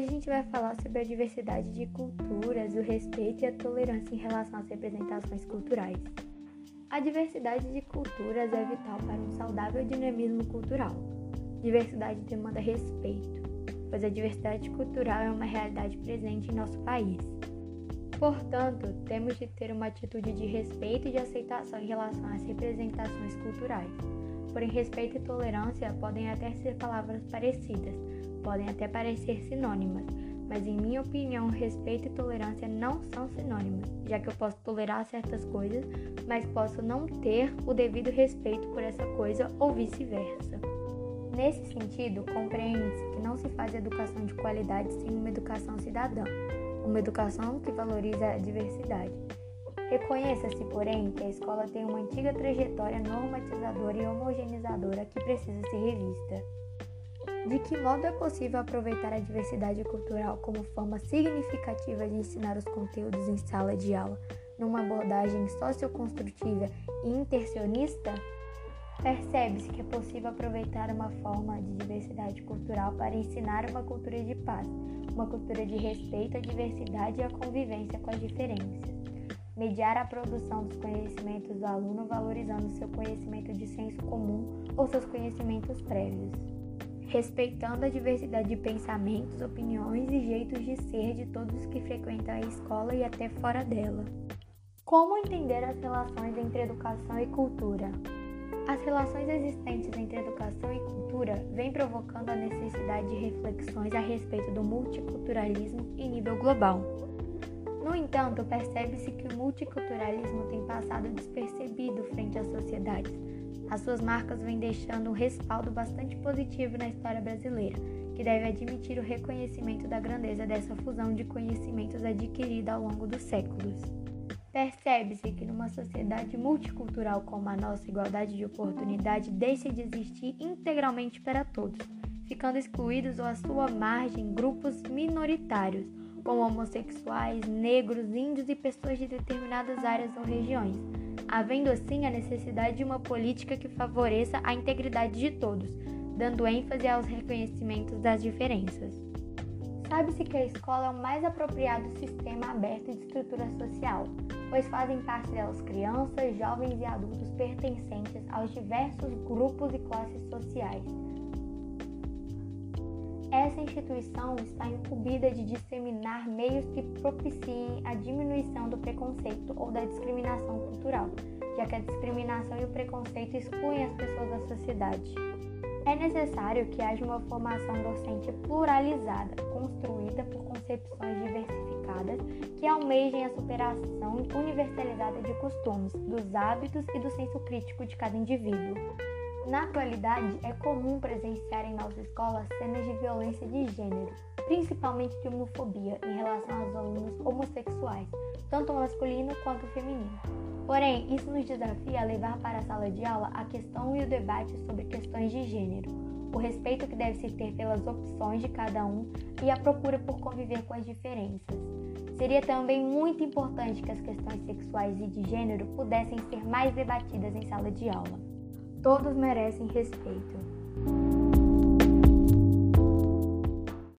Hoje a gente vai falar sobre a diversidade de culturas, o respeito e a tolerância em relação às representações culturais. A diversidade de culturas é vital para um saudável dinamismo cultural. Diversidade demanda respeito, pois a diversidade cultural é uma realidade presente em nosso país. Portanto, temos de ter uma atitude de respeito e de aceitação em relação às representações culturais. Porém, respeito e tolerância podem até ser palavras parecidas, podem até parecer sinônimas, mas em minha opinião, respeito e tolerância não são sinônimas, já que eu posso tolerar certas coisas, mas posso não ter o devido respeito por essa coisa ou vice-versa. Nesse sentido, compreende-se que não se faz educação de qualidade sem uma educação cidadã, uma educação que valoriza a diversidade. Reconheça-se, porém, que a escola tem uma antiga trajetória normatizadora e homogeneizadora que precisa ser revista. De que modo é possível aproveitar a diversidade cultural como forma significativa de ensinar os conteúdos em sala de aula, numa abordagem socioconstrutiva e intercionista? Percebe-se que é possível aproveitar uma forma de diversidade cultural para ensinar uma cultura de paz, uma cultura de respeito à diversidade e à convivência com as diferenças. Mediar a produção dos conhecimentos do aluno valorizando seu conhecimento de senso comum ou seus conhecimentos prévios respeitando a diversidade de pensamentos, opiniões e jeitos de ser de todos que frequentam a escola e até fora dela. Como entender as relações entre educação e cultura? As relações existentes entre educação e cultura vêm provocando a necessidade de reflexões a respeito do multiculturalismo em nível global. No entanto, percebe-se que o multiculturalismo tem passado despercebido frente às sociedades, as suas marcas vêm deixando um respaldo bastante positivo na história brasileira, que deve admitir o reconhecimento da grandeza dessa fusão de conhecimentos adquirida ao longo dos séculos. Percebe-se que numa sociedade multicultural como a nossa, igualdade de oportunidade deixa de existir integralmente para todos, ficando excluídos ou à sua margem grupos minoritários, como homossexuais, negros, índios e pessoas de determinadas áreas ou regiões havendo assim a necessidade de uma política que favoreça a integridade de todos, dando ênfase aos reconhecimentos das diferenças. Sabe-se que a escola é o mais apropriado sistema aberto de estrutura social, pois fazem parte delas crianças, jovens e adultos pertencentes aos diversos grupos e classes sociais essa instituição está incumbida de disseminar meios que propiciem a diminuição do preconceito ou da discriminação cultural, já que a discriminação e o preconceito excluem as pessoas da sociedade. É necessário que haja uma formação docente pluralizada, construída por concepções diversificadas que almejem a superação universalizada de costumes, dos hábitos e do senso crítico de cada indivíduo. Na atualidade, é comum presenciar em nossa escola cenas de violência de gênero, principalmente de homofobia em relação aos alunos homossexuais, tanto masculino quanto feminino. Porém, isso nos desafia a levar para a sala de aula a questão e o debate sobre questões de gênero, o respeito que deve se ter pelas opções de cada um e a procura por conviver com as diferenças. Seria também muito importante que as questões sexuais e de gênero pudessem ser mais debatidas em sala de aula. Todos merecem respeito.